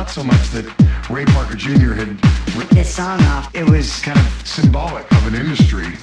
not so much that Ray Parker Jr. had ripped this song off. It was kind of symbolic of an industry